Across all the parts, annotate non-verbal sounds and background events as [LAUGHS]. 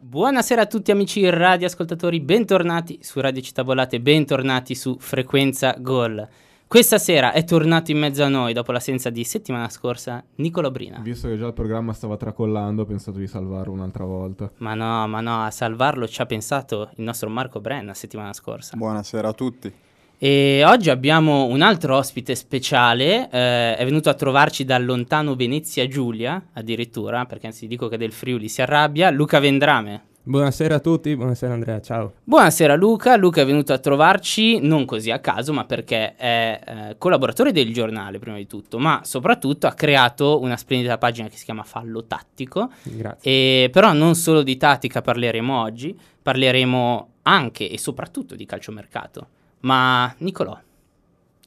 Buonasera a tutti amici radioascoltatori, bentornati su Radio Città Volate, bentornati su Frequenza Gol. Questa sera è tornato in mezzo a noi dopo l'assenza di settimana scorsa Nicolo Brina. Visto che già il programma stava tracollando, ho pensato di salvarlo un'altra volta. Ma no, ma no, a salvarlo ci ha pensato il nostro Marco Brenna settimana scorsa. Buonasera a tutti. E oggi abbiamo un altro ospite speciale, eh, è venuto a trovarci dal lontano Venezia Giulia, addirittura, perché anzi dico che del Friuli si arrabbia, Luca Vendrame. Buonasera a tutti, buonasera Andrea, ciao. Buonasera Luca, Luca è venuto a trovarci non così a caso, ma perché è eh, collaboratore del giornale prima di tutto, ma soprattutto ha creato una splendida pagina che si chiama Fallo Tattico. Grazie. E, però non solo di tattica parleremo oggi, parleremo anche e soprattutto di calciomercato. Ma Nicolò,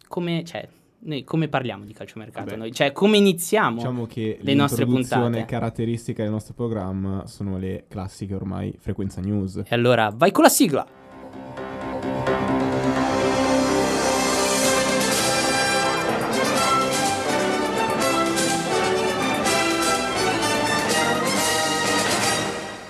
come, cioè, noi come parliamo di calciomercato? Vabbè. Noi? Cioè, come iniziamo Diciamo che le nostre puntate? caratteristica del nostro programma sono le classiche ormai frequenza news. E allora, vai con la sigla!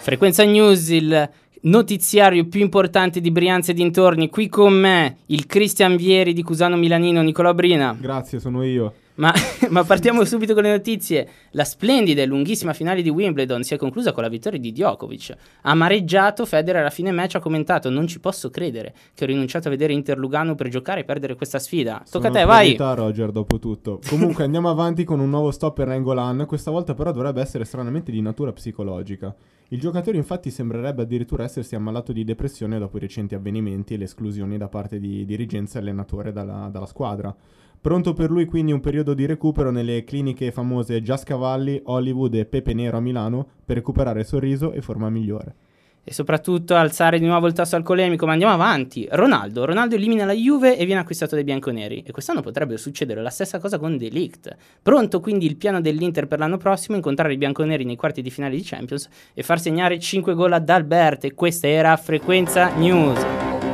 Frequenza News, il notiziario più importante di Brianza e dintorni. Qui con me il Cristian Vieri di Cusano Milanino, Nicolò Brina. Grazie, sono io. Ma, [LAUGHS] ma partiamo subito con le notizie. La splendida e lunghissima finale di Wimbledon si è conclusa con la vittoria di Djokovic. Amareggiato, Federer alla fine match ha commentato: Non ci posso credere che ho rinunciato a vedere Inter Lugano per giocare e perdere questa sfida. Tocca a te, vai. Roger, dopo tutto. Comunque andiamo avanti con un nuovo stop per Rengolan, questa volta però dovrebbe essere stranamente di natura psicologica. Il giocatore infatti sembrerebbe addirittura essersi ammalato di depressione dopo i recenti avvenimenti e le esclusioni da parte di dirigenza e allenatore dalla, dalla squadra. Pronto per lui quindi un periodo di recupero nelle cliniche famose Giascavalli, Hollywood e Pepe Nero a Milano per recuperare sorriso e forma migliore. E soprattutto alzare di nuovo il tasso alcolemico. Ma andiamo avanti. Ronaldo. Ronaldo elimina la Juve e viene acquistato dai bianconeri. E quest'anno potrebbe succedere la stessa cosa con Delict. Pronto quindi il piano dell'Inter per l'anno prossimo: incontrare i bianconeri nei quarti di finale di Champions e far segnare 5 gol ad Albert. E questa era Frequenza News.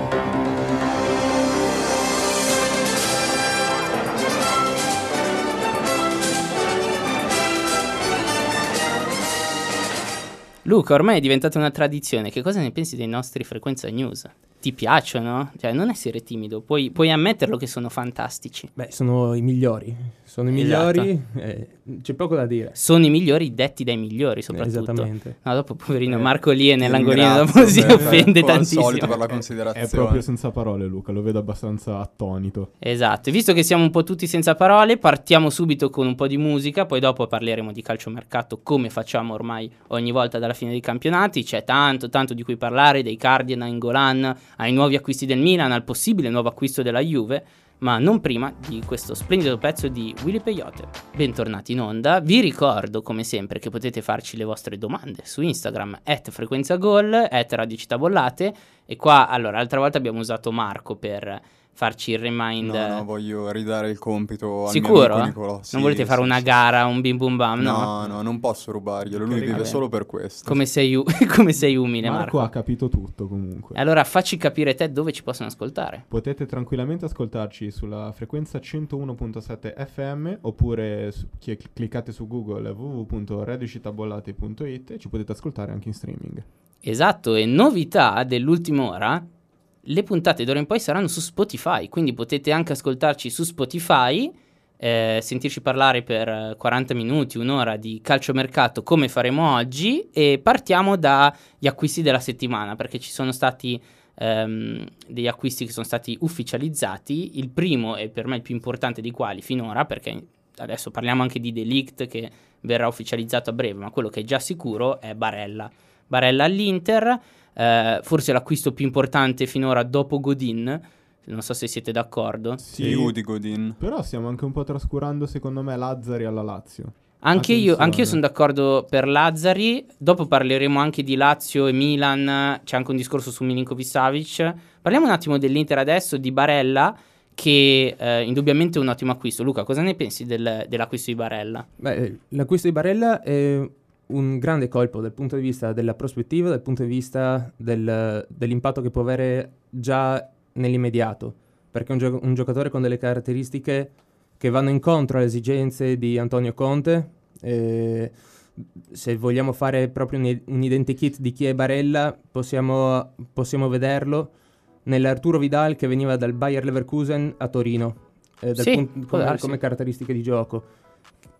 Luca, ormai è diventata una tradizione. Che cosa ne pensi dei nostri frequenza news? Ti piacciono? Cioè, non essere timido, puoi, puoi ammetterlo che sono fantastici. Beh, sono i migliori, sono i Esatto. migliori, eh, c'è poco da dire. Sono i migliori detti dai migliori, soprattutto. Esattamente. No, dopo poverino Eh, Marco lì è nell'angolino, si per- offende come al tantissimo. solito per la È considerazione. proprio senza parole Luca, lo vedo abbastanza attonito. Esatto, e visto che siamo un po' tutti senza parole, partiamo subito con un po' di musica, poi dopo parleremo di calciomercato come facciamo ormai ogni volta dalla fine dei campionati. C'è tanto, tanto di cui parlare, dei Cardinal, a Ingolan, ai nuovi acquisti del Milan, al possibile nuovo acquisto della Juve, ma non prima di questo splendido pezzo di Willy Peyote. Bentornati in onda, vi ricordo come sempre che potete farci le vostre domande su Instagram, at frequenzagol, at Radio Città Bollate, e qua, allora, l'altra volta abbiamo usato Marco per farci il remind... No, no, voglio ridare il compito al Sicuro? mio amico Nicolò. Sì, non volete fare sì, una sì. gara, un bim bum bam? No. No, no, non posso rubarglielo, lui vive Vabbè. solo per questo. Come, sei, u- [LAUGHS] come sei umile, Marco Marco. ha capito tutto comunque. Allora facci capire te dove ci possono ascoltare. Potete tranquillamente ascoltarci sulla frequenza 101.7 FM oppure su- chi- cliccate su Google www.radiocitabollate.it e ci potete ascoltare anche in streaming. Esatto, e novità dell'ultima ora, le puntate d'ora in poi saranno su Spotify, quindi potete anche ascoltarci su Spotify, eh, sentirci parlare per eh, 40 minuti, un'ora di calciomercato come faremo oggi e partiamo dagli acquisti della settimana perché ci sono stati ehm, degli acquisti che sono stati ufficializzati, il primo e per me il più importante di quali finora perché adesso parliamo anche di Delict che verrà ufficializzato a breve, ma quello che è già sicuro è Barella. Barella all'Inter, eh, forse l'acquisto più importante finora dopo Godin, non so se siete d'accordo. Sì, Udi Godin. Però stiamo anche un po' trascurando secondo me Lazzari alla Lazio. Anche io, anche io sono d'accordo per Lazzari, dopo parleremo anche di Lazio e Milan, c'è anche un discorso su Milinkovic Savic. Parliamo un attimo dell'Inter adesso, di Barella, che eh, indubbiamente è un ottimo acquisto. Luca, cosa ne pensi del- dell'acquisto di Barella? Beh, l'acquisto di Barella è un grande colpo dal punto di vista della prospettiva, dal punto di vista del- dell'impatto che può avere già nell'immediato, perché è un, gio- un giocatore con delle caratteristiche che vanno incontro alle esigenze di Antonio Conte, e se vogliamo fare proprio un, un identikit di chi è Barella, possiamo, possiamo vederlo nell'Arturo Vidal che veniva dal Bayer Leverkusen a Torino, eh, Sì, punt- come, come caratteristiche di gioco.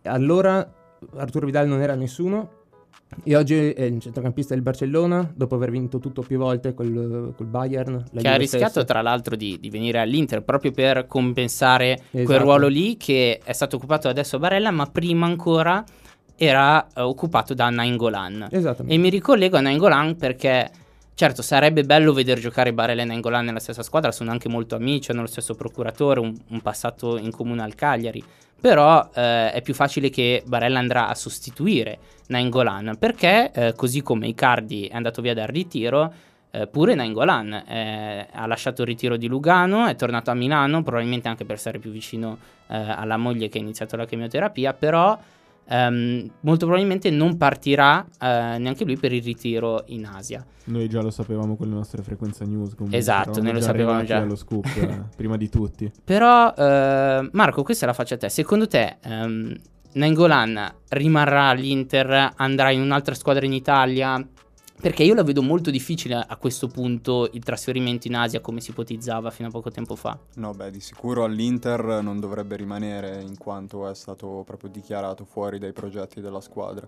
Allora Arturo Vidal non era nessuno e oggi è il centrocampista del Barcellona, dopo aver vinto tutto più volte col, col Bayern. che ha rischiato stessa. tra l'altro di, di venire all'Inter proprio per compensare quel Esatto. ruolo lì che è stato occupato adesso a Barella, ma prima ancora era eh, occupato da Nainggolan. Esattamente. E mi ricollego a Nainggolan perché, certo, sarebbe bello vedere giocare Barella e Nainggolan nella stessa squadra, sono anche molto amici, hanno lo stesso procuratore, un, un passato in comune al Cagliari. Però eh, è più facile che Barella andrà a sostituire Nainggolan perché, eh, così come Icardi è andato via dal ritiro, eh, pure Nainggolan eh, ha lasciato il ritiro di Lugano, è tornato a Milano, probabilmente anche per stare più vicino eh, alla moglie che ha iniziato la chemioterapia, però ehm, molto probabilmente non partirà eh, neanche lui per il ritiro in Asia. Noi già lo sapevamo con le nostre frequenza news. Comunque, Esatto, noi lo già sapevamo già. allo scoop [LAUGHS] eh, prima di tutti. Però, eh, Marco, questa la faccio a te. Secondo te, ehm, Nainggolan rimarrà all'Inter, andrà in un'altra squadra in Italia? Perché io la vedo molto difficile a questo punto il trasferimento in Asia come si ipotizzava fino a poco tempo fa. No, beh, di sicuro all'Inter non dovrebbe rimanere in quanto è stato proprio dichiarato fuori dai progetti della squadra.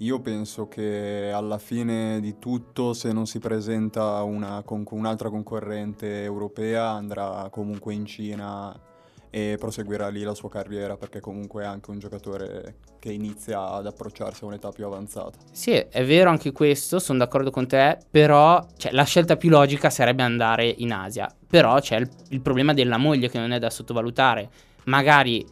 Io penso che alla fine di tutto, se non si presenta una un'altra concorrente europea, andrà comunque in Cina e proseguirà lì la sua carriera, perché comunque è anche un giocatore che inizia ad approcciarsi a un'età più avanzata. Sì, è vero anche questo, sono d'accordo con te, però cioè, la scelta più logica sarebbe andare in Asia. Però c'è il, il problema della moglie che non è da sottovalutare. Magari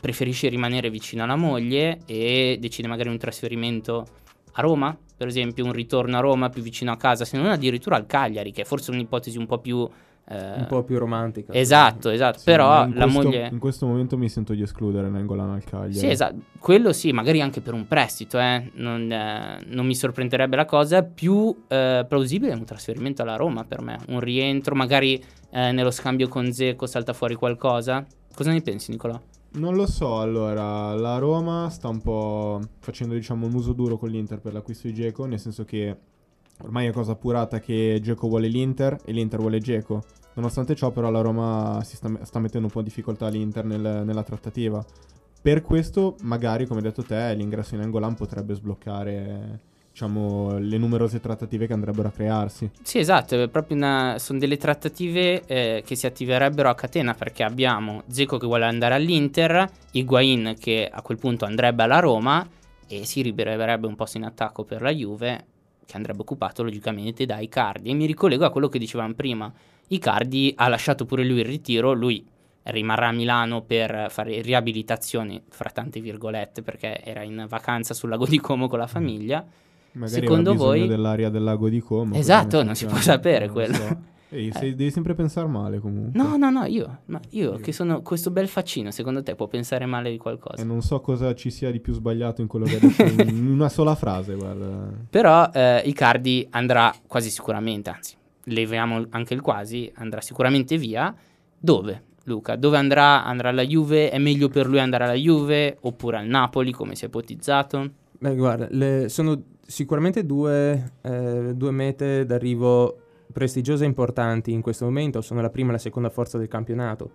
preferisce rimanere vicino alla moglie e decide magari un trasferimento a Roma, per esempio un ritorno a Roma più vicino a casa, se non addirittura al Cagliari, che è forse un'ipotesi un po' più... eh, un po' più romantica. Esatto, esatto, Sì, però la questo- moglie... In questo momento mi sento di escludere Nangolan al Cagliari. Sì, esatto, quello sì, magari anche per un prestito, eh. non, eh, non mi sorprenderebbe la cosa. Più eh, plausibile è un trasferimento alla Roma per me, un rientro, magari eh, nello scambio con Zeco salta fuori qualcosa. Cosa ne pensi, Nicolò? Non lo so, allora, la Roma sta un po' facendo, diciamo, un uso duro con l'Inter per l'acquisto di Geco, nel senso che ormai è cosa appurata che Geco vuole l'Inter e l'Inter vuole Geco. Nonostante ciò, però, la Roma si sta, sta mettendo un po' in difficoltà l'Inter nel- nella trattativa. Per questo, magari, come hai detto te, l'ingresso in Angolan potrebbe sbloccare, diciamo, le numerose trattative che andrebbero a crearsi. Sì, esatto, una, sono delle trattative eh, che si attiverebbero a catena perché abbiamo Zeco che vuole andare all'Inter, Higuain che a quel punto andrebbe alla Roma e si libererebbe un posto in attacco per la Juve che andrebbe occupato logicamente da Icardi. E mi ricollego a quello che dicevamo prima. Icardi ha lasciato pure lui il ritiro, lui rimarrà a Milano per fare riabilitazione, fra tante virgolette, perché era in vacanza sul lago di Como con la famiglia. Magari Secondo voi- dell'aria del lago di Como. Esatto, non si può sapere quello. so. Ehi, sei- devi sempre pensare male comunque. No, no, no, io, ma io che sono questo bel faccino, secondo te può pensare male di qualcosa? E non so cosa ci sia di più sbagliato in quello che ha detto in [LAUGHS] una sola frase, guarda. Però eh, Icardi andrà quasi sicuramente, anzi, leviamo anche il quasi, andrà sicuramente via. Dove, Luca? Dove andrà? Andrà alla Juve? È meglio per lui andare alla Juve oppure al Napoli, come si è ipotizzato? Beh, guarda, le- sono sicuramente due, eh, due mete d'arrivo prestigiose e importanti in questo momento, sono la prima e la seconda forza del campionato,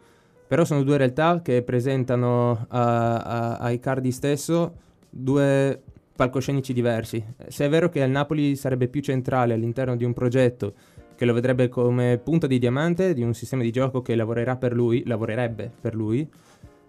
però sono due realtà che presentano a, a, a Icardi stesso due palcoscenici diversi. Se è vero che il Napoli sarebbe più centrale all'interno di un progetto che lo vedrebbe come punta di diamante di un sistema di gioco che lavorerà per lui, lavorerebbe per lui,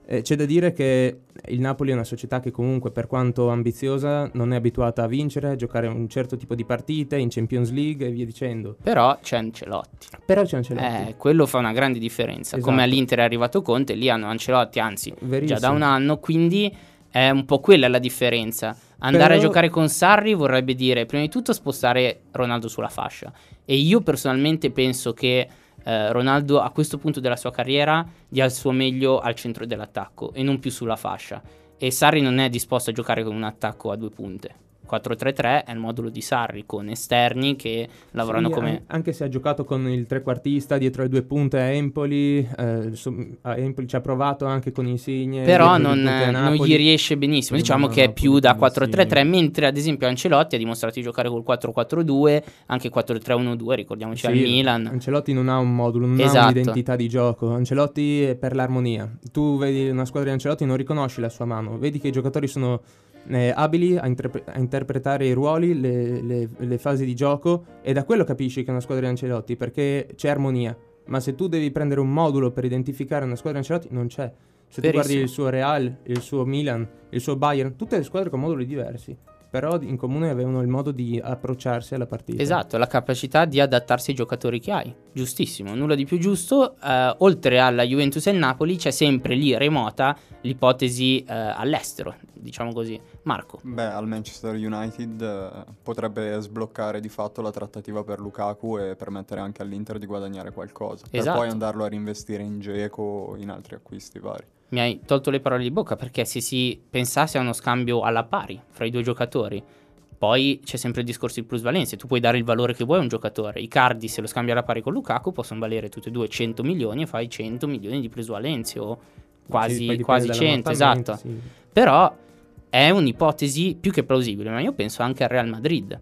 eh, c'è da dire che il Napoli è una società che comunque, per quanto ambiziosa, non è abituata a vincere, a giocare un certo tipo di partite in Champions League e via dicendo. Però c'è Ancelotti. Però c'è Ancelotti. Eh, quello fa una grande differenza. Esatto. Come all'Inter è arrivato Conte, lì hanno Ancelotti, anzi, Verissimo. già da un anno, quindi è un po' quella la differenza. Andare Però- a giocare con Sarri vorrebbe dire prima di tutto spostare Ronaldo sulla fascia e io personalmente penso che eh, Ronaldo a questo punto della sua carriera dia il suo meglio al centro dell'attacco e non più sulla fascia e Sarri non è disposto a giocare con un attacco a due punte. 4-3-3 è il modulo di Sarri con esterni che lavorano Sì, come... an- anche se ha giocato con il trequartista dietro le due punte a Empoli, eh, a Empoli ci ha provato anche con Insigne. Però non, non gli riesce benissimo. Diciamo no, che è più da pure con 4-3-3, Insigne. mentre ad esempio Ancelotti ha dimostrato di giocare col 4-4-2, anche 4-3-1-2, ricordiamoci al Sì, Milan. Ancelotti non ha un modulo, non ha Esatto. un'identità di gioco. Ancelotti è per l'armonia. Tu vedi una squadra di Ancelotti non riconosci la sua mano, vedi che i giocatori sono eh, abili a, interpre- a interpretare i ruoli, le, le- le fasi di gioco e da quello capisci che è una squadra di Ancelotti perché c'è armonia. Ma se tu devi prendere un modulo per identificare una squadra di Ancelotti, non c'è. Se tu Verissimo. guardi il suo Real, il suo Milan, il suo Bayern, tutte le squadre con moduli diversi, però in comune avevano il modo di approcciarsi alla partita. Esatto, la capacità di adattarsi ai giocatori che hai. Giustissimo, nulla di più giusto. Eh, oltre alla Juventus e Napoli c'è sempre lì remota l'ipotesi eh, all'estero, diciamo così. Marco. Beh, al Manchester United eh, potrebbe sbloccare di fatto la trattativa per Lukaku e permettere anche all'Inter di guadagnare qualcosa. Per Esatto. poi andarlo a reinvestire in Geco o in altri acquisti vari. Mi hai tolto le parole di bocca perché se si pensasse a uno scambio alla pari fra i due giocatori, poi c'è sempre il discorso di plusvalenze. Tu puoi dare il valore che vuoi a un giocatore. I Cardi, se lo scambi alla pari con Lukaku, possono valere tutti e due 100 milioni e fai 100 milioni di plusvalenze o Sì, quasi, dipende quasi 100, dall'ammortamento, esatto. sì. Però è un'ipotesi più che plausibile, ma io penso anche al Real Madrid.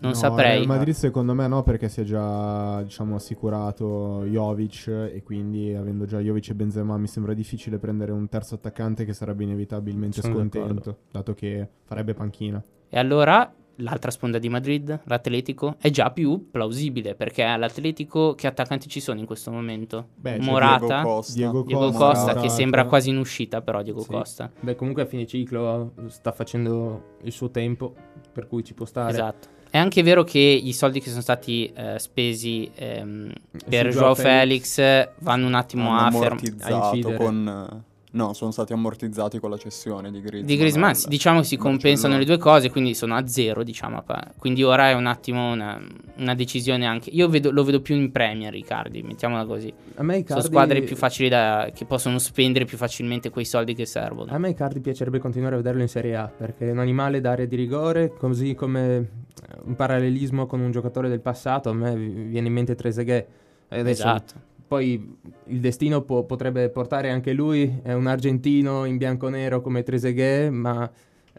Non No, saprei. Real Madrid secondo me no perché si è già diciamo assicurato Jovic e quindi avendo già Jovic e Benzema mi sembra difficile prendere un terzo attaccante che sarebbe inevitabilmente Sono scontento d'accordo. dato che farebbe panchina. E allora l'altra sponda di Madrid, l'Atletico, è già più plausibile perché all'Atletico che attaccanti ci sono in questo momento? Beh, c'è Morata, Diego Costa. Diego Diego Costa, Costa, che sembra quasi in uscita però Diego Sì. Costa. Beh, comunque a fine ciclo sta facendo il suo tempo, per cui ci può stare. Esatto. È anche vero che i soldi che sono stati eh, spesi ehm, per Joao Felix, Felix vanno un attimo a fermare. con... No, sono stati ammortizzati con la cessione di Griezmann. Di Griezmann, sì, diciamo che si compensano le due cose, quindi sono a zero, diciamo. Quindi ora è un attimo una, una decisione anche. Io vedo- lo vedo più in Premier, Riccardi, mettiamola così. A me i Sono squadre più facili da. che possono spendere più facilmente quei soldi che servono. A me Icardi piacerebbe continuare a vederlo in Serie A perché è un animale d'area di rigore, così come eh, un parallelismo con un giocatore del passato. A me vi- viene in mente Trezeguet. E adesso Esatto. Poi il destino può- potrebbe portare anche lui, è un argentino in bianco-nero come Trezeguet, ma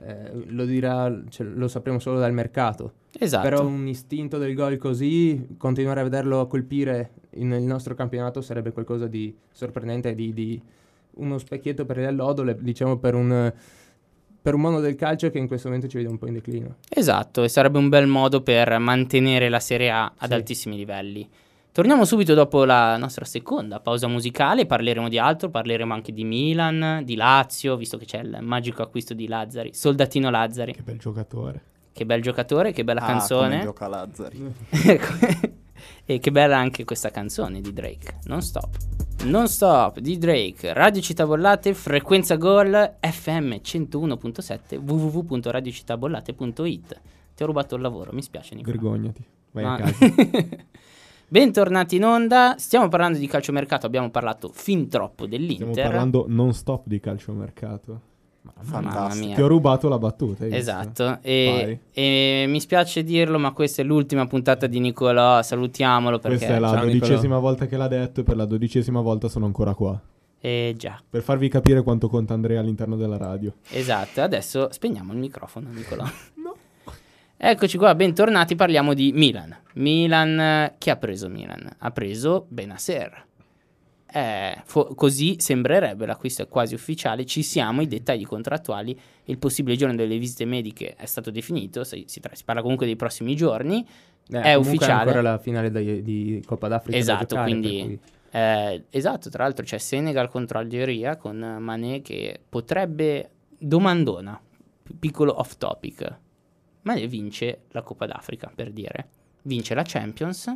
eh, lo dirà, cioè, lo sapremo solo dal mercato. Esatto. Però un istinto del gol così, continuare a vederlo colpire in- nel nostro campionato sarebbe qualcosa di sorprendente, di, di uno specchietto per le allodole, diciamo per un, per un mondo del calcio che in questo momento ci vede un po' in declino. Esatto, e sarebbe un bel modo per mantenere la Serie A ad Sì. altissimi livelli. Torniamo subito dopo la nostra seconda pausa musicale, parleremo di altro, parleremo anche di Milan, di Lazio, visto che c'è il magico acquisto di Lazzari, Soldatino Lazzari, Che bel giocatore. che bel giocatore, che bella Ah, come canzone. gioca Lazzari. [LAUGHS] e che bella anche questa canzone di Drake, Non Stop. Non Stop di Drake, Radio Città Bollate, frequenza gol FM 101.7 www.radiocittabollate.it. Ti ho rubato il lavoro, mi spiace Nicola. Vergognati. Vai Ma- a casa. [LAUGHS] Bentornati in onda, stiamo parlando di calciomercato, abbiamo parlato fin troppo Stiamo dell'Inter. parlando non stop di calciomercato. Mamma Fantastico. mia. Ti ho rubato la battuta. hai visto? Esatto, e, e mi spiace dirlo, ma questa è l'ultima puntata di Nicolò. Salutiamolo perché. Questa è la dodicesima Nicolò. volta che l'ha detto e per la dodicesima volta sono ancora qua. Eh già, Per farvi capire quanto conta Andrea all'interno della radio. esatto. Adesso spegniamo il microfono, Nicolò. [LAUGHS] Eccoci qua, bentornati. Parliamo di Milan. Milan, eh, chi ha preso Milan? Ha preso Benasser. Eh, fo- così sembrerebbe, l'acquisto è quasi ufficiale. Ci siamo, i dettagli contrattuali. Il possibile giorno delle visite mediche è stato definito. Si, si tra- si parla comunque dei prossimi giorni. Eh, È ufficiale. ancora la finale di, di Coppa d'Africa da Esatto, giocare, quindi- Eh, esatto, tra l'altro c'è Senegal contro Algeria con Mané che potrebbe domandona, piccolo off topic. Mané vince la Coppa d'Africa, per dire. Vince la Champions.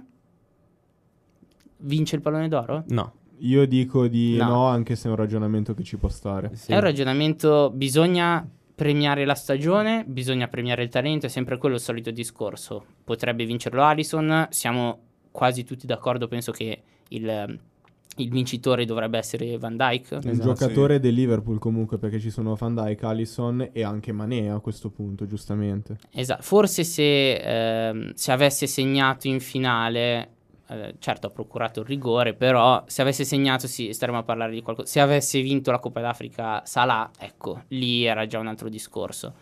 Vince il pallone d'oro? No. Io dico di No. no, anche se è un ragionamento che ci può stare. Sì. È un ragionamento, bisogna premiare la stagione, bisogna premiare il talento, è sempre quello il solito discorso. Potrebbe vincerlo Allison, siamo quasi tutti d'accordo, penso che il, il vincitore dovrebbe essere Van Dyke. Un Esatto, giocatore del Liverpool comunque perché ci sono Van Dijk, Allison e anche Mané a questo punto, giustamente. Esatto, forse se, ehm, se avesse segnato in finale, eh, certo ha procurato il rigore, però se avesse segnato sì, staremo a parlare di qualcosa. Se avesse vinto la Coppa d'Africa Salah, ecco, lì era già un altro discorso.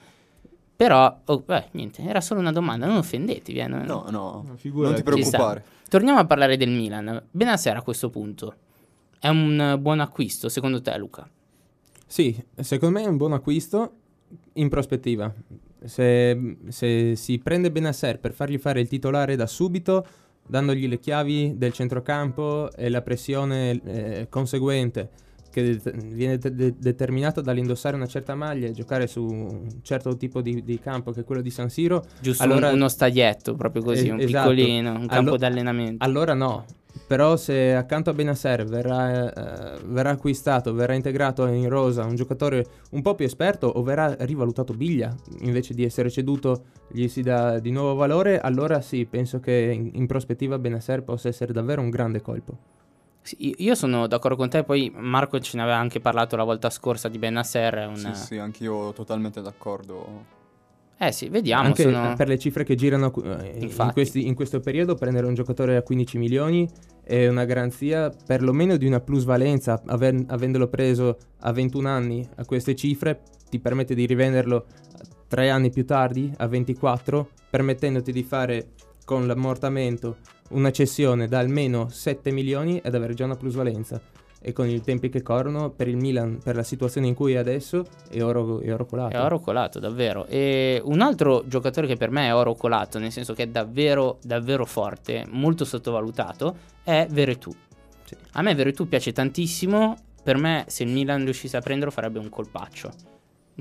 Però, oh, beh, niente, era solo una domanda, non offendetevi. eh, non- No, no, non ti preoccupare. Torniamo a parlare del Milan. Benasera a questo punto. È un buon acquisto, secondo te, Luca? Sì, secondo me è un buon acquisto in prospettiva. Se, se si prende Benasser per fargli fare il titolare da subito, dandogli le chiavi del centrocampo e la pressione eh, conseguente che det- viene de- de- determinata dall'indossare una certa maglia e giocare su un certo tipo di, di campo che è quello di San Siro, Giusto Allora- un- uno stadietto, proprio così, Eh, un esatto. piccolino, un campo Allo- d'allenamento. allora no. Però se accanto a Benasser verrà, eh, verrà acquistato, verrà integrato in rosa un giocatore un po' più esperto o verrà rivalutato Biglia invece di essere ceduto gli si dà di nuovo valore, allora sì, penso che in, in prospettiva Benasser possa essere davvero un grande colpo. Sì, io sono d'accordo con te, poi Marco ce ne aveva anche parlato la volta scorsa di Benasser. un- Sì, sì, anch'io totalmente d'accordo. Eh sì, vediamo. Anche sono- per le cifre che girano eh, in, Infatti. questi- in questo periodo, prendere un giocatore a 15 milioni è una garanzia perlomeno di una plusvalenza. Aver- avendolo preso a 21 anni a queste cifre, ti permette di rivenderlo tre anni più tardi, a 24, permettendoti di fare con l'ammortamento una cessione da almeno 7 milioni ed avere già una plusvalenza. E con i tempi che corrono, per il Milan, per la situazione in cui è adesso, è oro, è oro colato. È oro colato, davvero. E un altro giocatore che per me è oro colato, nel senso che è davvero, davvero forte, molto sottovalutato, è Veretù. Sì. A me Veretù piace tantissimo. Per me, se il Milan riuscisse a prenderlo, farebbe un colpaccio.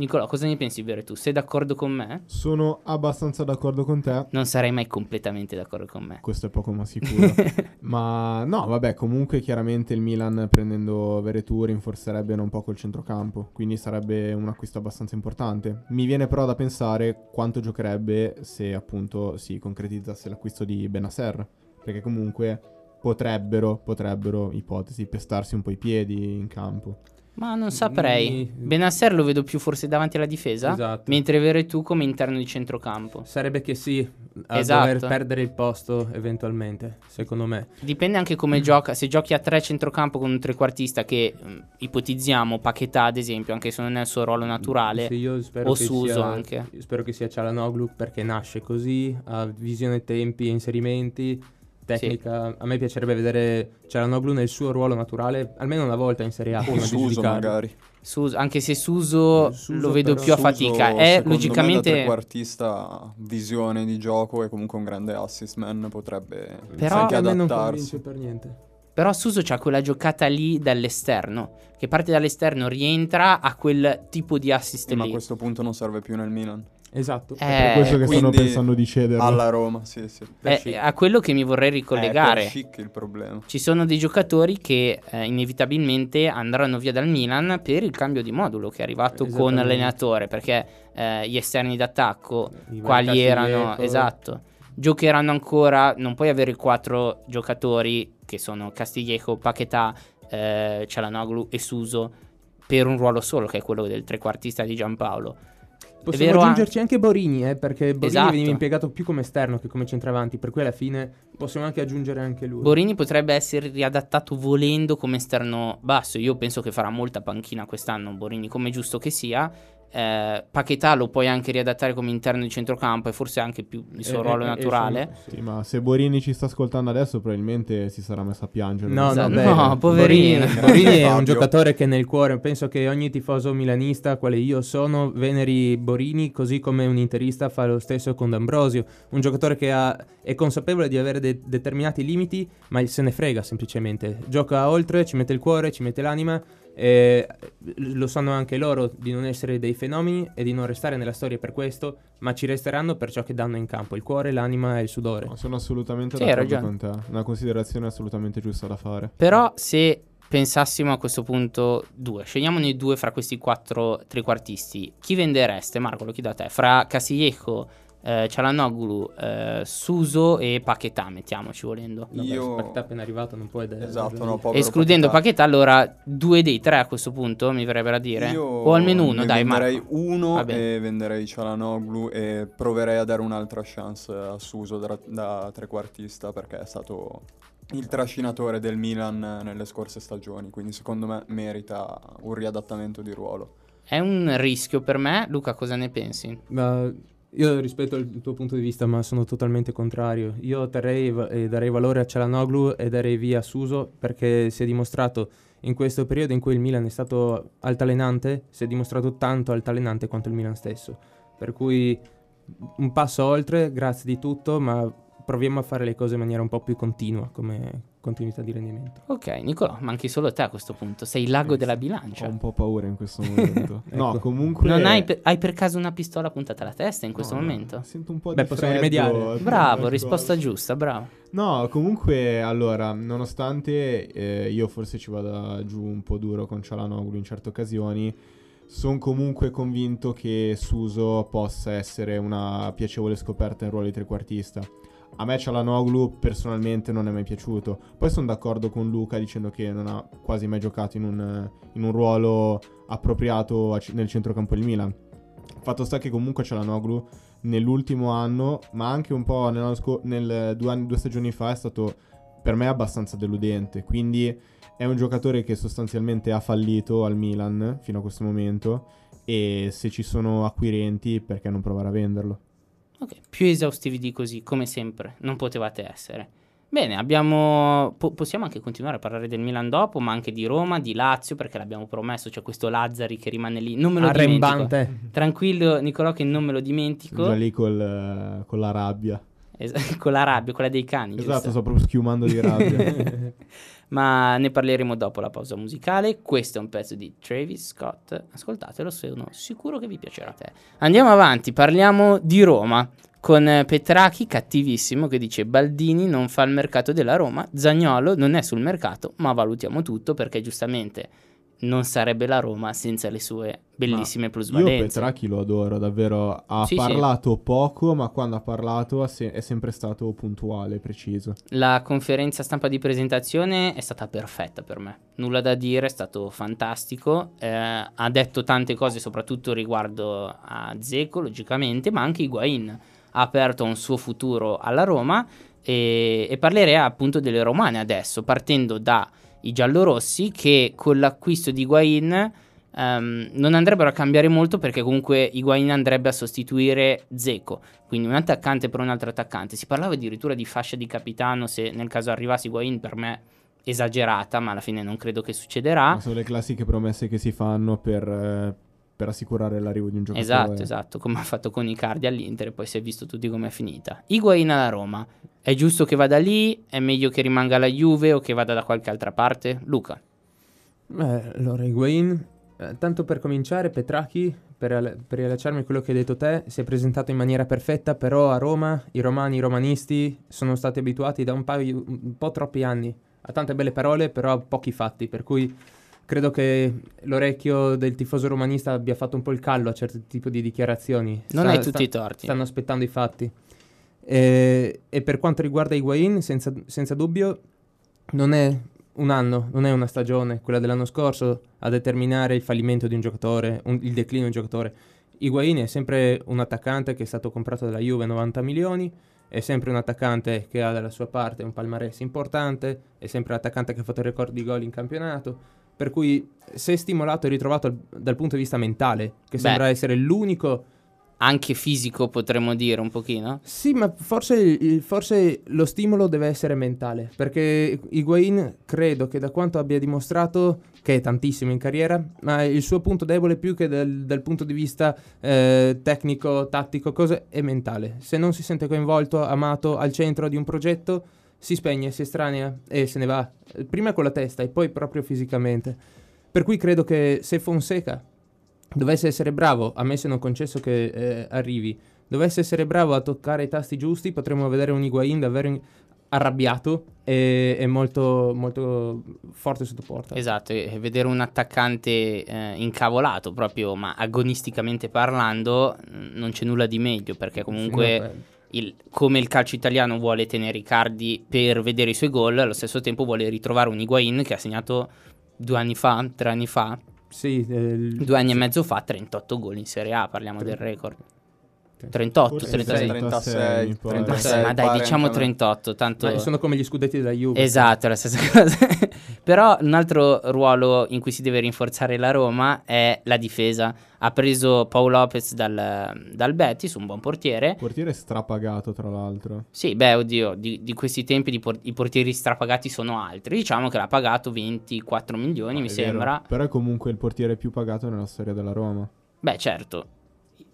Nicola, cosa ne pensi di Veretù? Sei d'accordo con me? Sono abbastanza d'accordo con te. Non sarei mai completamente d'accordo con me. Questo è poco ma sicuro. [LAUGHS] ma no, vabbè, comunque chiaramente il Milan prendendo Veretù rinforzerebbe un po' col centrocampo, quindi sarebbe un acquisto abbastanza importante. Mi viene però da pensare quanto giocherebbe se appunto si concretizzasse l'acquisto di Benasser, perché comunque potrebbero, potrebbero, ipotesi, pestarsi un po' i piedi in campo. Ma non saprei. Mi- Benasser lo vedo più forse davanti alla difesa, Esatto. mentre Veretù come interno di centrocampo. Sarebbe che sì, a Esatto. dover perdere il posto eventualmente, secondo me. Dipende anche Mm. come gioca. Se giochi a tre centrocampo con un trequartista che mh, ipotizziamo, Paquetà ad esempio, anche se non è il suo ruolo naturale, Sì, io spero o Suso sia, anche. io Spero che sia Cialanoglu perché nasce così, ha visione tempi e inserimenti, tecnica. A me piacerebbe vedere Cialanoglu nel suo ruono naturale almeno una volta in Serie A. O Suso magari. Suso- anche se Suso, Suso lo vedo più a Suso, fatica. È secondo me, da logicamente. trequartista, visione di gioco e comunque un grande assist man potrebbe Però- anche adattarsi. convince per niente. Però Suso c'ha quella giocata lì dall'esterno. Che parte dall'esterno, rientra a quel tipo di assist Eh, ma a lì. questo punto non serve più nel Milan. Esatto. Eh, Per questo che stanno quindi pensando di cederlo. Alla Roma, sì, sì. È Schick. a quello che mi vorrei ricollegare. È per Schick il problema. Ci sono dei giocatori che eh, inevitabilmente andranno via dal Milan per il cambio di modulo che è arrivato con l'allenatore perché eh, gli esterni d'attacco I quali erano esatto giocheranno ancora non puoi avere quattro giocatori che sono Castiglieco, Paquetà, eh, Cialanoglu e Suso per un ruolo solo che è quello del trequartista di Giampaolo Possiamo aggiungerci anche Borini, eh, perché Borini Esatto. veniva impiegato più come esterno che come centravanti, per cui alla fine possiamo anche aggiungere anche lui. Borini potrebbe essere riadattato volendo come esterno basso. Io penso che farà molta panchina quest'anno. Borini, come giusto che sia. Eh, Paquetà lo puoi anche riadattare come interno di centrocampo e forse anche più il suo Eh, ruolo eh, eh, naturale. sì. Sì, ma se Borini ci sta ascoltando adesso probabilmente si sarà messo a piangere. No, no, Esatto. beh, [LAUGHS] No, poverino. Borini, Borini è un giocatore che nel cuore, penso che ogni tifoso milanista, quale io sono, veneri Borini, così come un interista fa lo stesso con D'Ambrosio. Un giocatore che ha- è consapevole di avere de- determinati limiti, ma se ne frega semplicemente. Gioca oltre, ci mette il cuore, ci mette l'anima. E lo sanno anche loro di non essere dei fenomeni e di non restare nella storia per questo, ma ci resteranno per ciò che danno in campo, il cuore, l'anima e il sudore. No, sono assolutamente Sì, d'accordo con te. Una considerazione assolutamente giusta da fare. Però se pensassimo a questo punto due, scegliamone due fra questi quattro trequartisti, chi vendereste? Marco, lo chiedo a te. Fra Casiglieco eh, Cialanoglu, eh, Suso e Paquetà, mettiamoci volendo. Vabbè, Io- Paquetà appena arrivato non può ed- Esatto, no, Escludendo Paquetà. Paquetà, allora due dei tre a questo punto mi verrebbe da dire. Io o almeno uno, ne dai, venderei Marco. uno Va bene. e venderei Cialanoglu e proverei a dare un'altra chance a Suso da, da trequartista perché è stato il trascinatore del Milan nelle scorse stagioni, quindi secondo me merita un riadattamento di ruolo. È un rischio per me. Luca, cosa ne pensi? Ma io rispetto il tuo punto di vista, ma sono totalmente contrario. Io terrei e darei valore a Cialanoglu e darei via Suso perché si è dimostrato in questo periodo in cui il Milan è stato altalenante, si è dimostrato tanto altalenante quanto il Milan stesso. Per cui un passo oltre, grazie di tutto, ma proviamo a fare le cose in maniera un po' più continua come continuità di rendimento. Ok, Nicolò, manchi solo te a questo punto. Sei il lago della Ho bilancia. un po' paura in questo [LAUGHS] momento. no, Ecco. comunque... Non hai per, hai per caso una pistola puntata alla testa in questo No, no, momento? Sento un po' Beh, di possiamo freddo. rimediare. Bravo, risposta giusta, bravo. No, comunque, allora, nonostante eh, io forse ci vada giù un po' duro con Cialanoglu in certe occasioni, sono comunque convinto che Suso possa essere una piacevole scoperta in ruolo di trequartista. A me Cialanoglu personalmente non è mai piaciuto. Poi sono d'accordo con Luca dicendo che non ha quasi mai giocato in un, in un ruolo appropriato a nel centrocampo del Milan. Fatto sta che comunque Cialanoglu nell'ultimo anno, ma anche un po' sco- nel due, anni- due stagioni fa, è stato per me abbastanza deludente. Quindi è un giocatore che sostanzialmente ha fallito al Milan fino a questo momento. E se ci sono acquirenti, perché non provare a venderlo? Ok, più esaustivi di così, come sempre, non potevate essere. Bene, abbiamo. po- possiamo anche continuare a parlare del Milan dopo, ma anche di Roma, di Lazio, perché l'abbiamo promesso. C'è questo Lazzari che rimane lì. Non me lo dimentico. Arrembante. Tranquillo, Nicolò, che non me lo dimentico. Già lì col, con la rabbia. Es- [LAUGHS] con la rabbia, quella dei cani. Esatto, giusto? sto proprio schiumando di rabbia. [LAUGHS] Ma ne parleremo dopo la pausa musicale. Questo è un pezzo di Travis Scott. Ascoltatelo, sono sicuro che vi piacerà a te. Andiamo avanti, parliamo di Roma. Con Petrachi cattivissimo che dice Baldini non fa il mercato della Roma, Zagnolo non è sul mercato, ma valutiamo tutto perché giustamente non sarebbe la Roma senza le sue bellissime Io plusvalenze. Petracchi lo adoro, davvero. Ha Sì, sì. parlato poco, ma quando ha parlato è sempre stato puntuale, preciso. La conferenza stampa di presentazione è stata perfetta per me, nulla da dire, è stato fantastico, eh, ha detto tante cose soprattutto riguardo a Zeco logicamente, ma anche Higuain ha aperto un suo futuro alla Roma e, e parlerei appunto delle romane adesso, partendo dai giallorossi che con l'acquisto di Higuain ehm, non andrebbero a cambiare molto perché comunque Higuain andrebbe a sostituire Zeco, quindi un attaccante per un altro attaccante. Si parlava addirittura di fascia di capitano se nel caso arrivasse Higuain per me esagerata, ma alla fine non credo che succederà. Ma sono le classiche promesse che si fanno per, eh, per assicurare l'arrivo di un giocatore. Esatto, esatto, come ha fatto con Icardi all'Inter e poi si è visto tutti com'è finita. Higuain alla Roma, è giusto che vada lì? È meglio che rimanga alla Juve o che vada da qualche altra parte? Luca. Eh, allora, Higuain, eh, tanto per cominciare, Petrachi, per, al- per riallacciarmi a quello che hai detto te, si è presentato in maniera perfetta, però a Roma i romani, i romanisti sono stati abituati da un paio, un po' troppi anni a tante belle parole, però a pochi fatti, per cui credo che l'orecchio del tifoso romanista abbia fatto un po' il callo a certi tipi di dichiarazioni. Non Sta- hai sta- tutti i torti. Stanno aspettando i fatti. E, e per quanto riguarda Higuain, senza, senza dubbio, non è un anno, non è una stagione, quella dell'anno scorso, a determinare il fallimento di un giocatore, un- il declino di un giocatore. Higuain è sempre un attaccante che è stato comprato dalla Juve a 90 milioni, è sempre un attaccante che ha dalla sua parte un palmarès importante, è sempre un attaccante che ha fatto il record di gol in campionato, per cui se stimolato e ritrovato al- dal punto di vista mentale, che Beh. sembra essere l'unico Anche fisico potremmo dire un pochino. sì, ma forse, forse lo stimolo deve essere mentale, perché Higuain credo che da quanto abbia dimostrato, che è tantissimo in carriera, ma il suo punto debole più che dal, dal punto di vista eh, tecnico, tattico, cosa, è mentale. Se non si sente coinvolto, amato, al centro di un progetto, si spegne, si estranea e se ne va. Eh, Prima con la testa e poi proprio fisicamente. Per cui credo che se Fonseca dovesse essere bravo, a me se non concesso che eh, arrivi, dovesse essere bravo a toccare i tasti giusti, potremmo vedere un Higuain davvero in- arrabbiato e, e molto, molto forte sotto porta. Esatto, e vedere un attaccante eh, incavolato proprio, ma agonisticamente parlando, non c'è nulla di meglio perché comunque Sì, beh, il- come il calcio italiano vuole tenere Icardi per vedere i suoi gol, allo stesso tempo vuole ritrovare un Higuain che ha segnato due anni fa, tre anni fa, sì, eh, due anni e mezzo fa, 38 gol in Serie A, parliamo del record. Sì. 38, Forse 36. 36, mi pare. 36. ma dai, diciamo anche a me. 38, tanto... ma sono come gli scudetti della Juve. Esatto, è la stessa [LAUGHS] cosa. Però un altro ruolo in cui si deve rinforzare la Roma è la difesa. Ha preso Paolo Lopez dal, dal Betis, un buon portiere. Portiere strapagato, tra l'altro. Sì, beh, oddio, di, di questi tempi di por- i portieri strapagati sono altri. Diciamo che l'ha pagato 24 milioni, Ah, mi è vero. sembra. Però è comunque il portiere più pagato nella storia della Roma. Beh, certo.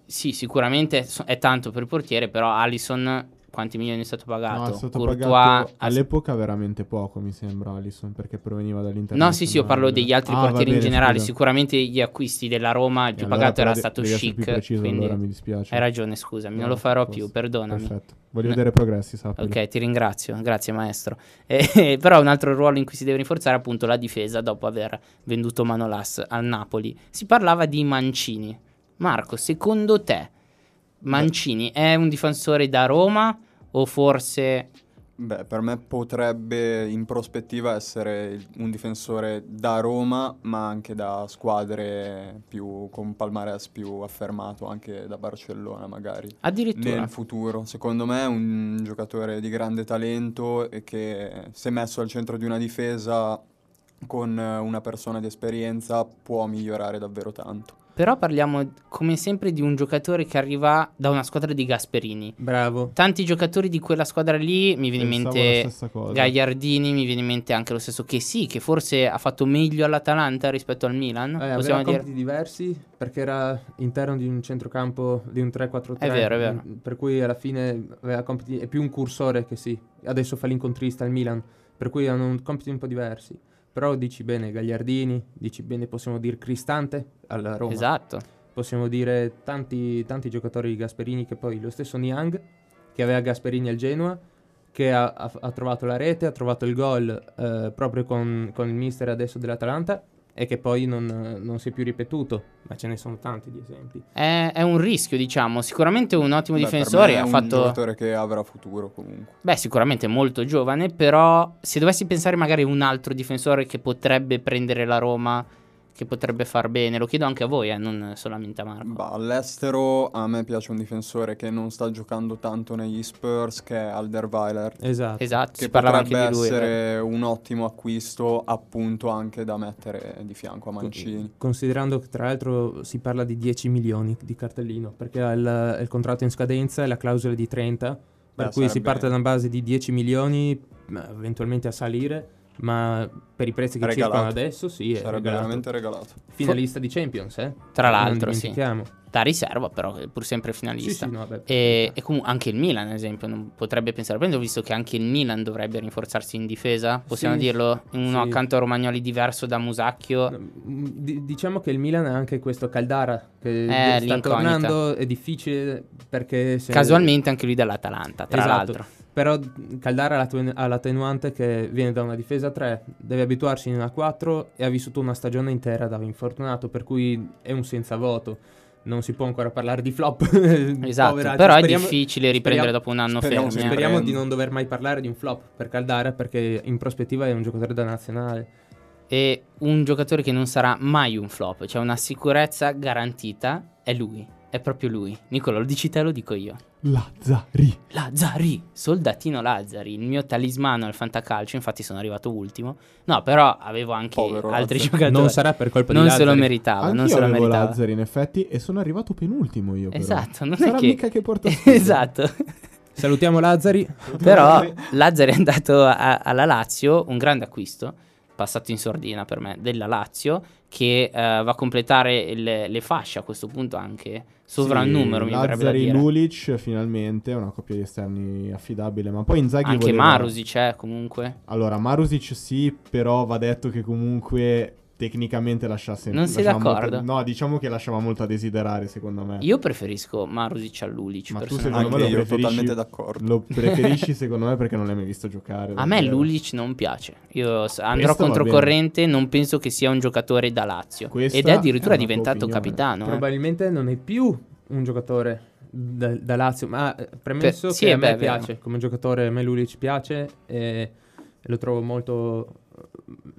Sì, sicuramente è tanto per il portiere, però Allison quanti milioni è stato pagato? No, è stato Courtois pagato all'epoca veramente poco, mi sembra, Alisson, perché proveniva dall'Inter. No, sì, sì, io parlo degli altri Ah, portieri in bene, generale. scusa. Sicuramente gli acquisti della Roma, il più allora pagato era de- stato Chic. preciso, quindi allora mi dispiace. hai ragione, scusami, non No, lo farò posso. più, perdonami. Perfetto. Voglio No. vedere progressi, sappilo. Ok, ti ringrazio, grazie maestro. [LAUGHS] Eh, però un altro ruolo in cui si deve rinforzare è appunto la difesa dopo aver venduto Manolas al Napoli. Si parlava di Mancini. Marco, secondo te Mancini è un difensore da Roma o forse Beh, per me potrebbe in prospettiva essere un difensore da Roma, ma anche da squadre più con palmarès più affermato, anche da Barcellona magari. addirittura Nel futuro, secondo me è un giocatore di grande talento e che se messo al centro di una difesa con una persona di esperienza può migliorare davvero tanto. Però parliamo come sempre di un giocatore che arriva da una squadra di Gasperini. Bravo. Tanti giocatori di quella squadra lì, mi viene in Pensavo la mente. Gagliardini, mi viene in mente anche lo stesso che sì, che forse ha fatto meglio all'Atalanta rispetto al Milan, Eh, possiamo dire. compiti diversi perché era interno di un centrocampo di un 3-4-3. È vero, è vero. mm, Per cui alla fine aveva compiti, è più un cursore che sì. Adesso fa l'incontrista al Milan, per cui hanno compiti un po' diversi. Però dici bene Gagliardini, dici bene possiamo dire Cristante alla Roma. Esatto. Possiamo dire tanti, tanti giocatori di Gasperini che poi lo stesso Niang che aveva Gasperini al Genoa che ha, ha- ha trovato la rete, ha trovato il gol eh, proprio con, con il mister adesso dell'Atalanta e che poi non, non si è più ripetuto, ma ce ne sono tanti di esempi. È, è un rischio, diciamo. Sicuramente un ottimo Beh, per difensore. me è Ha un fatto. giocatore che avrà futuro comunque. Beh, sicuramente molto giovane. Però, se dovessi pensare magari a un altro difensore che potrebbe prendere la Roma, che potrebbe far bene, lo chiedo anche a voi, eh, non solamente a Marco. Bah, all'estero a me piace un difensore che non sta giocando tanto negli Spurs, che è Alderweiler. Esatto. Esatto, Che si parlava anche potrebbe di lui. eh. essere un ottimo acquisto, appunto, anche da mettere di fianco a Mancini. Considerando che tra l'altro si parla di 10 milioni di cartellino, perché ha il, il contratto in scadenza e la clausola di 30, per Beh, cui si parte da una base di 10 milioni, eventualmente a salire, ma per i prezzi che Regalato. circolano adesso sì, è Sarebbe regalato. veramente regalato. finalista di Champions, eh? Tra Non l'altro, sì. Da riserva, però, è pur sempre Sì, finalista. sì, no, vabbè, E, e comunque anche il Milan, ad esempio, non potrebbe pensare. Prendo, visto che anche il Milan dovrebbe rinforzarsi in difesa, possiamo Sì, dirlo? Uno sì. accanto a Romagnoli diverso da Musacchio. Di- diciamo che il Milan ha anche questo Caldara che Eh, sta l'incognita. tornando, è difficile perché se- Casualmente anche lui dall'Atalanta, tra Esatto. l'altro. Però Caldara ha l'attenu- ha l'attenuante che viene da una difesa 3, deve abituarsi in una 4 e ha vissuto una stagione intera da infortunato, per cui è un senza voto. Non si può ancora parlare di flop. [LAUGHS] Esatto, Poveraccio. però è Speriamo- difficile riprendere speriamo- dopo un anno speriamo eh. Speriamo di Prendo. non dover mai parlare di un flop per Caldara perché in prospettiva è un giocatore da nazionale. E un giocatore che non sarà mai un flop, cioè una sicurezza garantita, è lui. È proprio lui. Nicola, lo dici te, lo dico io. Lazzari. Lazzari, soldatino Lazzari, il mio talismano al fantacalcio, infatti sono arrivato ultimo. No, però avevo anche Povero altri Lazzari. giocatori. Non sarà per colpa Non di se lo Lazzari. meritava, non se lo avevo meritava. Lazzari in effetti e sono arrivato penultimo io però. Esatto, non Sarà è che mica che porta. [LAUGHS] Esatto. Salutiamo Lazzari. Però Lazzari è andato a- alla Lazio, un grande acquisto, passato in sordina per me, della Lazio, che eh, va a completare le, le fasce a questo punto anche sovrannumero, Sì, mi verrebbe da Lazzari dire. Lulic finalmente, una coppia di esterni affidabile, ma poi Inzaghi Anche voleva... Marusic c'è comunque. Allora, Marusic sì, però va detto che comunque tecnicamente lasciasse Non sei d'accordo? molto- no, diciamo che lasciava molto a desiderare, secondo me. Io preferisco Marusic a Lulic. Ma tu secondo me lo io, preferisci- totalmente d'accordo. Lo [LAUGHS] preferisci secondo me perché non l'hai mai visto giocare. A me. Lulic non piace. Io andrò Questo controcorrente, non penso che sia un giocatore da Lazio. Questa Ed è addirittura è diventato capitano. eh. Probabilmente non è più un giocatore da, da Lazio, ma eh, premesso Per- che sì, a beh, me è vero. piace, come giocatore a me Lulic piace e lo trovo molto...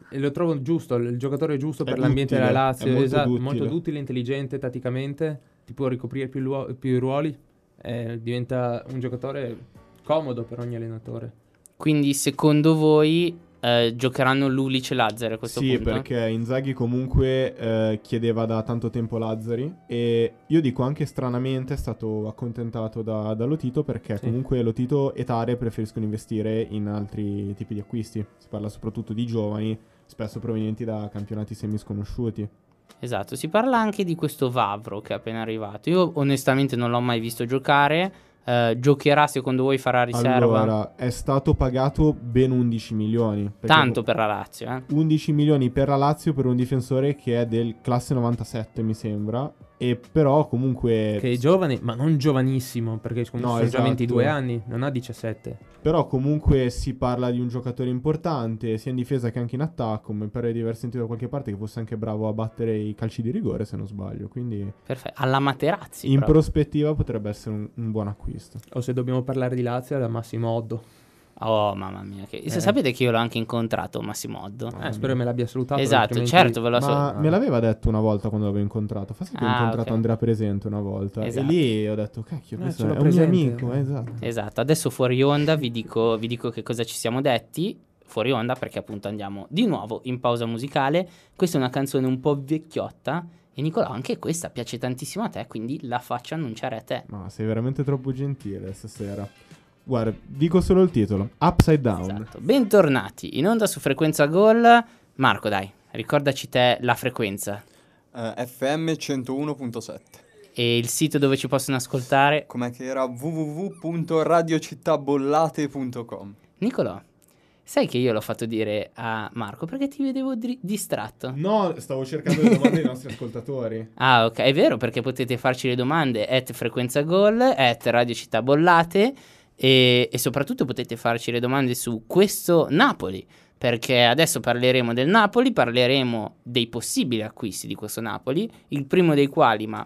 E lo trovo giusto, il giocatore giusto È per l'ambiente della Lazio, molto esatto, duttile. molto duttile, intelligente tatticamente, ti può ricoprire più, luo- più ruoli, eh, diventa un giocatore comodo per ogni allenatore. Quindi secondo voi eh, giocheranno Lulic e Lazzari a questo Sì, punto? perché Inzaghi comunque eh, chiedeva da tanto tempo Lazzari e io dico anche stranamente è stato accontentato da, da Lotito perché Sì. comunque Lotito e Tare preferiscono investire in altri tipi di acquisti. Si parla soprattutto di giovani, spesso provenienti da campionati semisconosciuti. Esatto, si parla anche di questo Vavro che è appena arrivato. Io onestamente non l'ho mai visto giocare. Eh, giocherà secondo voi farà riserva? Allora, è stato pagato ben 11 milioni. Tanto per la Lazio, eh? 11 milioni per la Lazio per un difensore che è del classe 97, mi sembra. E però comunque. Che è giovane, ma non giovanissimo, perché comunque No, sono già esatto. 22 anni, non ha 17. Però comunque si parla di un giocatore importante, sia in difesa che anche in attacco. Mi pare di aver sentito da qualche parte che fosse anche bravo a battere i calci di rigore, se non sbaglio. Quindi Perfetto. Alla Materazzi. in proprio. prospettiva potrebbe essere un, un buon acquisto. O se dobbiamo parlare di Lazio, da Massimo Oddo. Oh, mamma mia. Che... Eh. Sapete che io l'ho anche incontrato, Massimo Oddo. Ah, Eh, spero me l'abbia salutato. Esatto, altrimenti- certo, ve lo so. Ma me l'aveva detto una volta quando l'avevo incontrato. Fa sì che ho Ah, incontrato ok. Andrea Presente una volta. Esatto. E lì ho detto, cacchio, Eh, questo ce è l'ho un mio amico. Esatto. Esatto, adesso fuori onda vi dico, vi dico che cosa ci siamo detti. Fuori onda perché appunto andiamo di nuovo in pausa musicale. Questa è una canzone un po' vecchiotta. E Nicolò, anche questa piace tantissimo a te, quindi la faccio annunciare a te. Ma sei veramente troppo gentile stasera. Guarda, dico solo il titolo: Upside Down. Esatto. Bentornati in onda su Frequenza Gol. Marco, dai, ricordaci te la frequenza Eh, FM 101.7. e il sito dove ci possono ascoltare. Com'è che era? www.radiocittabollate.com Nicolò, sai che io l'ho fatto dire a Marco perché ti vedevo dri- distratto. No, stavo cercando le domande dei nostri ascoltatori. [LAUGHS] Ah, ok, è vero perché potete farci le domande at frequenza gol, at radio città bollate e, e soprattutto potete farci le domande su questo Napoli. Perché adesso parleremo del Napoli, parleremo dei possibili acquisti di questo Napoli, il primo dei quali, ma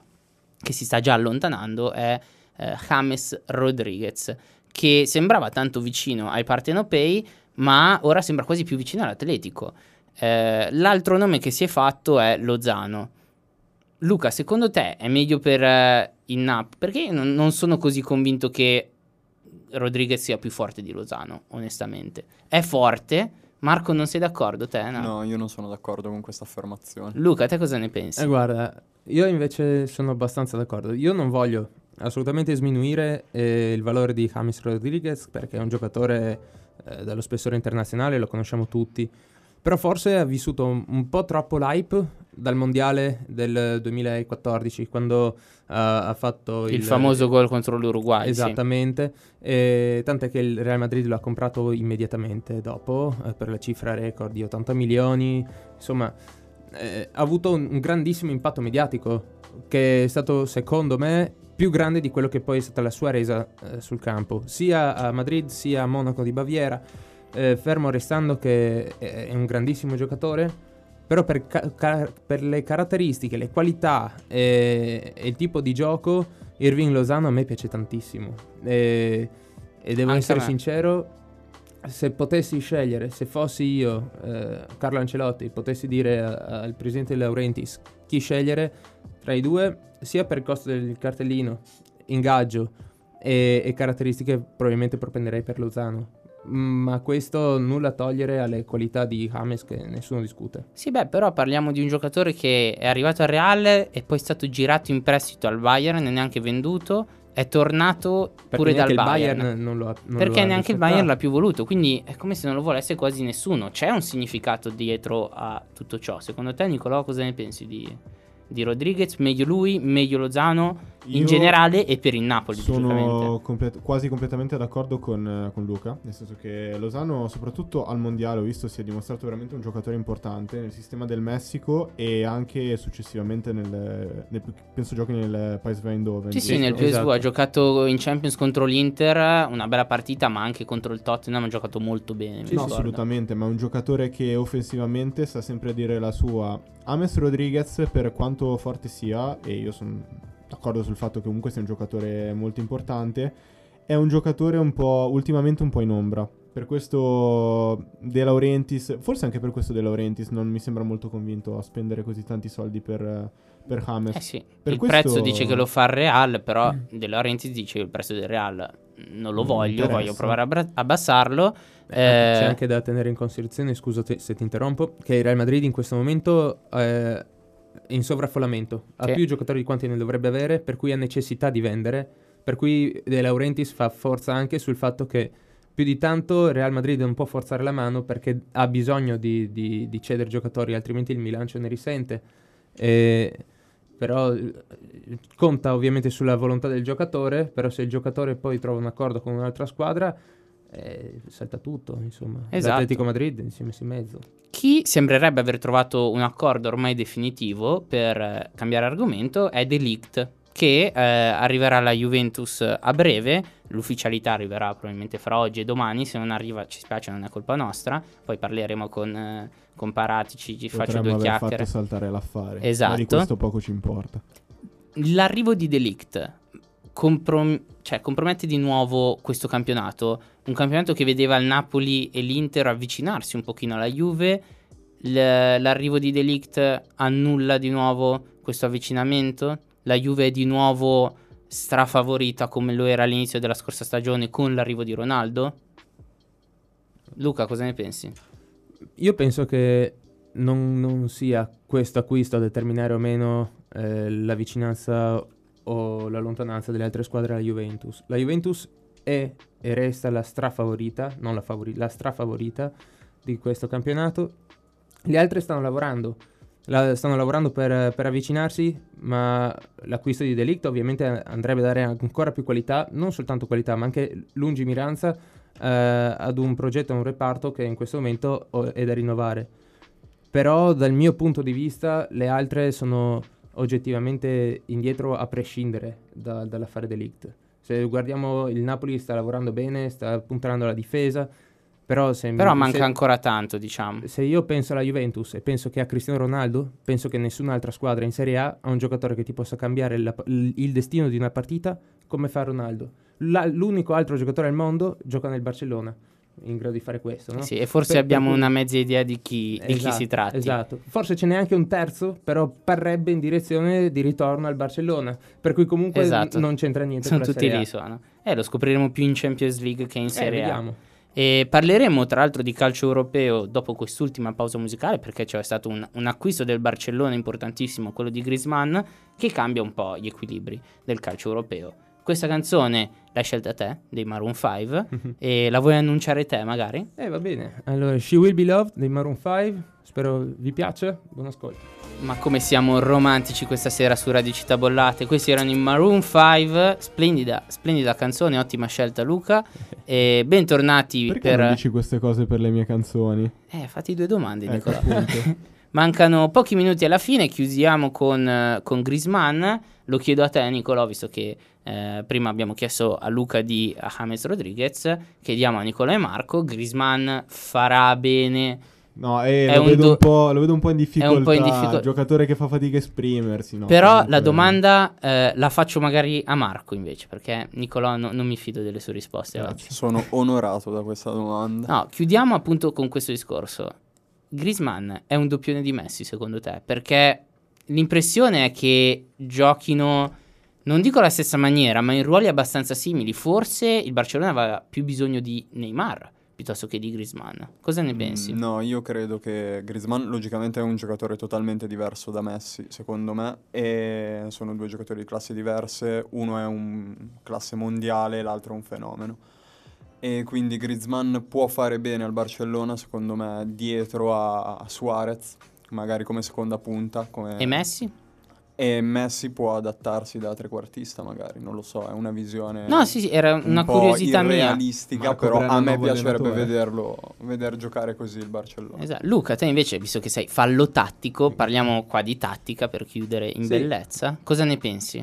che si sta già allontanando, è eh, James Rodriguez, che sembrava tanto vicino ai partenopei, ma ora sembra quasi più vicino all'Atletico. Eh, l'altro nome che si è fatto è Lozano. Luca, secondo te è meglio per eh, il Napoli? Perché non, non sono così convinto che Rodriguez sia più forte di Lozano, onestamente. È forte. Marco, non sei d'accordo te? No. No, io non sono d'accordo con questa affermazione. Luca, te cosa ne pensi? Eh, guarda, io invece sono abbastanza d'accordo. Io non voglio assolutamente sminuire eh, il valore di James Rodriguez perché è un giocatore eh, dallo spessore internazionale, lo conosciamo tutti. Però forse ha vissuto un, un po' troppo l'hype dal mondiale del 2014, quando eh, ha fatto il, famoso gol contro l'Uruguay. sì. Esattamente, e tant'è che il Real Madrid lo ha comprato immediatamente dopo eh, per la cifra record di 80 milioni. Insomma, eh, ha avuto un, un grandissimo impatto mediatico che è stato, secondo me, più grande di quello che poi è stata la sua resa eh, sul campo, sia a Madrid sia a Monaco di Baviera. eh, fermo restando che è un grandissimo giocatore, però per, ca- ca- per le caratteristiche, le qualità e, e il tipo di gioco, Irving Lozano a me piace tantissimo. E, e devo Anche essere sincero, se potessi scegliere, se fossi io, eh, Carlo Ancelotti, potessi dire a- al presidente De Laurentiis chi scegliere tra i due, sia per il costo del cartellino, ingaggio e, e caratteristiche, probabilmente propenderei per Lozano. Mm, Ma questo nulla a togliere alle qualità di James che nessuno discute. Sì, beh, però parliamo di un giocatore che è arrivato al Real e poi è stato girato in prestito al Bayern, non è neanche venduto, è tornato Perché pure dal Bayern. Bayern non lo ha non perché lo neanche il. Bayern l'ha più voluto, quindi è come se non lo volesse quasi nessuno. C'è un significato dietro a tutto ciò. Secondo te, Nicolò, cosa ne pensi di, di Rodriguez? Meglio lui, meglio Lozano? In generale e per il Napoli, Sono complet- quasi completamente d'accordo con, eh, con Luca, nel senso che Lozano, soprattutto al mondiale, ho visto si è dimostrato veramente un giocatore importante nel sistema del Messico e anche successivamente nel, nel- penso giochi nel PSV Eindhoven. Sì, sì, nel PSV Esatto. ha giocato in Champions contro l'Inter, una bella partita, ma anche contro il Tottenham ha giocato molto bene. mi no, assolutamente, ma è un giocatore che offensivamente sa sempre dire la sua. Ames Rodriguez, per quanto forte sia, e io sono d'accordo sul fatto che comunque sia un giocatore molto importante, è un giocatore un po' ultimamente un po' in ombra. Per questo De Laurentiis, forse anche per questo De Laurentiis non mi sembra molto convinto a spendere così tanti soldi per, per James. Eh sì, Per il questo- prezzo dice che lo fa il Real, però De Laurentiis dice che il prezzo del Real non lo Non voglio, interessa. voglio provare a bra- abbassarlo. Beh, Eh, C'è anche da tenere in considerazione, scusa se ti interrompo, che il Real Madrid in questo momento eh, in sovraffollamento, ha Sì. più giocatori di quanti ne dovrebbe avere, per cui ha necessità di vendere, per cui De Laurentiis fa forza anche sul fatto che più di tanto Real Madrid non può forzare la mano perché ha bisogno di, di- di cedere giocatori, altrimenti il Milan ce ne risente. E- però conta ovviamente sulla volontà del giocatore, però se il giocatore poi trova un accordo con un'altra squadra, eh, salta tutto, insomma. Esatto. L'Atletico Madrid si è messo in mezzo. Chi sembrerebbe aver trovato un accordo ormai definitivo per eh, cambiare argomento è De Ligt, che eh, arriverà alla Juventus a breve. L'ufficialità arriverà probabilmente fra oggi e domani. Se non arriva, ci spiace, non è colpa nostra. Poi parleremo con, eh, con Paratici, ci faccio Potremmo due aver chiacchiere. fatto saltare l'affare. Esatto. Ma di questo poco ci importa. L'arrivo di Delict comprom- cioè, compromette di nuovo questo campionato, un campionato che vedeva il Napoli e l'Inter avvicinarsi un pochino alla Juve. L- l'arrivo di Delict annulla di nuovo questo avvicinamento. La Juve è di nuovo strafavorita come lo era all'inizio della scorsa stagione con l'arrivo di Ronaldo. Luca, cosa ne pensi? Io penso che non, non sia questo acquisto a determinare o meno eh, la vicinanza o la lontananza delle altre squadre alla Juventus. La Juventus è e resta la strafavorita, non la favorita, la strafavorita di questo campionato. Le altre stanno lavorando, la- stanno lavorando per, per avvicinarsi, ma l'acquisto di Delict ovviamente andrebbe a dare ancora più qualità, non soltanto qualità, ma anche lungimiranza eh, ad un progetto, a un reparto che in questo momento oh, è da rinnovare. Però dal mio punto di vista le altre sono oggettivamente indietro a prescindere da- dall'affare Delict. Se guardiamo il Napoli sta lavorando bene, sta puntando alla difesa, però se, Però mi- manca se- ancora tanto, diciamo. se io penso alla Juventus e penso che a Cristiano Ronaldo, penso che nessun'altra squadra in Serie A ha un giocatore che ti possa cambiare la- il, destino di una partita come fa Ronaldo. La- l'unico altro giocatore al mondo gioca nel Barcellona, in grado di fare questo, no? Sì, e forse Per- abbiamo per una mezza idea di chi, di chi Esatto, si tratti. Esatto. Forse ce n'è anche un terzo, però parrebbe in direzione di ritorno al Barcellona. Per cui comunque Esatto. n- non c'entra niente Sono tutti Serie A. lì, sono. Eh, lo scopriremo più in Champions League che in Eh, Serie A. vediamo. E parleremo tra l'altro di calcio europeo dopo quest'ultima pausa musicale perché c'è stato un, un acquisto del Barcellona importantissimo, quello di Griezmann, che cambia un po' gli equilibri del calcio europeo. Questa canzone l'hai scelta te, dei Maroon 5, e la vuoi annunciare te magari? Eh, va bene. Allora, She Will Be Loved dei Maroon 5. Spero vi piaccia. Buon ascolto. Ma come siamo romantici questa sera su Radio Città Bollate. Questi erano i Maroon 5, splendida, splendida canzone, ottima scelta Luca. [LAUGHS] E bentornati Perché per... non dici queste cose per le mie canzoni? Eh, fatti due domande, Ecco, Nicola. [LAUGHS] Mancano pochi minuti alla fine, chiusiamo con, eh, con Grisman. Lo chiedo a te, Nicolò, visto che eh, prima abbiamo chiesto a Luca di James Rodriguez. Chiediamo a Nicolò e Marco. Grisman farà bene. No, eh, È lo, vedo do- un po', lo vedo un po' in difficoltà. un po' in difficol- Giocatore che fa fatica a esprimersi. no? Però Comunque- la domanda eh, la faccio magari a Marco invece, perché Nicolò no- non mi fido delle sue risposte. Sono onorato da questa domanda. No, chiudiamo appunto con questo discorso. Grisman è un doppione di Messi secondo te? Perché l'impressione è che giochino, non dico alla stessa maniera, ma in ruoli abbastanza simili. Forse il Barcellona aveva più bisogno di Neymar piuttosto che di Grisman. Cosa ne pensi? Mm, No, io credo che Griezmann logicamente è un giocatore totalmente diverso da Messi, secondo me, e sono due giocatori di classi diverse, uno è un classe mondiale, l'altro è un fenomeno. E quindi Griezmann può fare bene al Barcellona, secondo me, dietro a, a Suarez, magari come seconda punta. Come... E Messi? E Messi può adattarsi da trequartista, magari, non lo so, è una visione. No, sì, sì, era un una po' curiosità mia. irrealistica, Marco però a me piacerebbe vederlo, veder giocare così il Barcellona. Esatto. Luca, te invece, visto che sei fallo tattico, parliamo qua di tattica per chiudere in Sì. bellezza. Cosa ne pensi?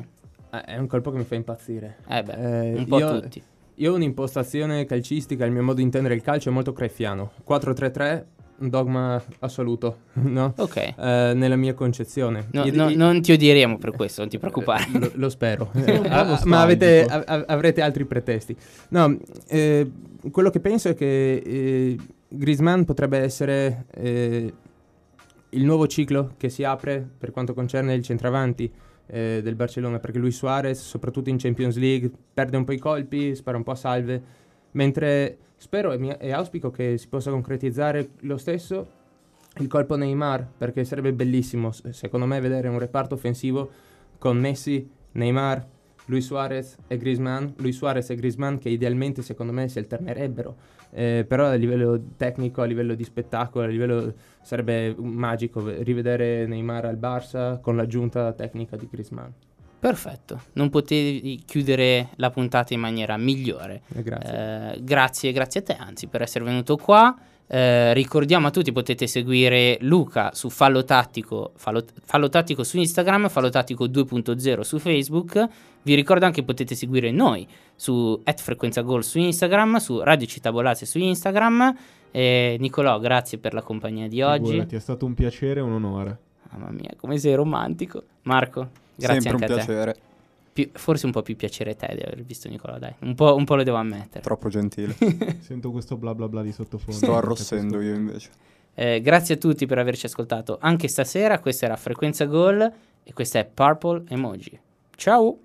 Eh, È un colpo che mi fa impazzire. Eh beh, Eh, un po' io- tutti. Io ho un'impostazione calcistica, il mio modo di intendere il calcio è molto creffiano. 4-3-3, un dogma assoluto, [LAUGHS] no? Ok. Eh, nella mia concezione. No, Io- no, io- non ti odieremo per questo, non ti preoccupare. Eh, Lo, lo spero. [LAUGHS] Po' Ah, ma avete, a- avrete altri pretesti. No, eh, quello che penso è che eh, Griezmann potrebbe essere eh, il nuovo ciclo che si apre per quanto concerne il centravanti eh, del Barcellona, perché lui Suarez, soprattutto in Champions League, perde un po' i colpi, spara un po' a salve, mentre spero e, mi- e auspico che si possa concretizzare lo stesso il colpo Neymar, perché sarebbe bellissimo, secondo me, vedere un reparto offensivo con Messi, Neymar, Luis Suarez e Griezmann. Luis Suarez e Griezmann che idealmente, secondo me, si alternerebbero. Eh, però a livello tecnico, a livello di spettacolo, a livello sarebbe magico ve- rivedere Neymar al Barça con l'aggiunta tecnica di Griezmann. Perfetto, non potevi chiudere la puntata in maniera migliore. Eh, grazie. Eh, grazie, grazie a te, anzi, per essere venuto qua. Eh, ricordiamo a tutti, potete seguire Luca su Fallo Tattico, Fallo, Fallo Tattico su Instagram, Fallo Tattico 2.0 su Facebook. Vi ricordo anche che potete seguire noi su Frequenza Gol su Instagram, su Radio Città Bollate su Instagram. E Nicolò, grazie per la compagnia di oggi. Figurati, è stato un piacere e un onore. Mamma mia, come sei romantico. Marco, grazie Sempre anche un a te. piacere, Più- forse un po' più piacere te di aver visto Nicolò, dai. Un po', un po' lo devo ammettere. troppo gentile. [LAUGHS] Sento questo bla bla bla di sottofondo. Sto arrossendo io invece. Eh, grazie a tutti per averci ascoltato anche stasera. Questa era Frequenza Gol e questa è Purple Emoji. Ciao!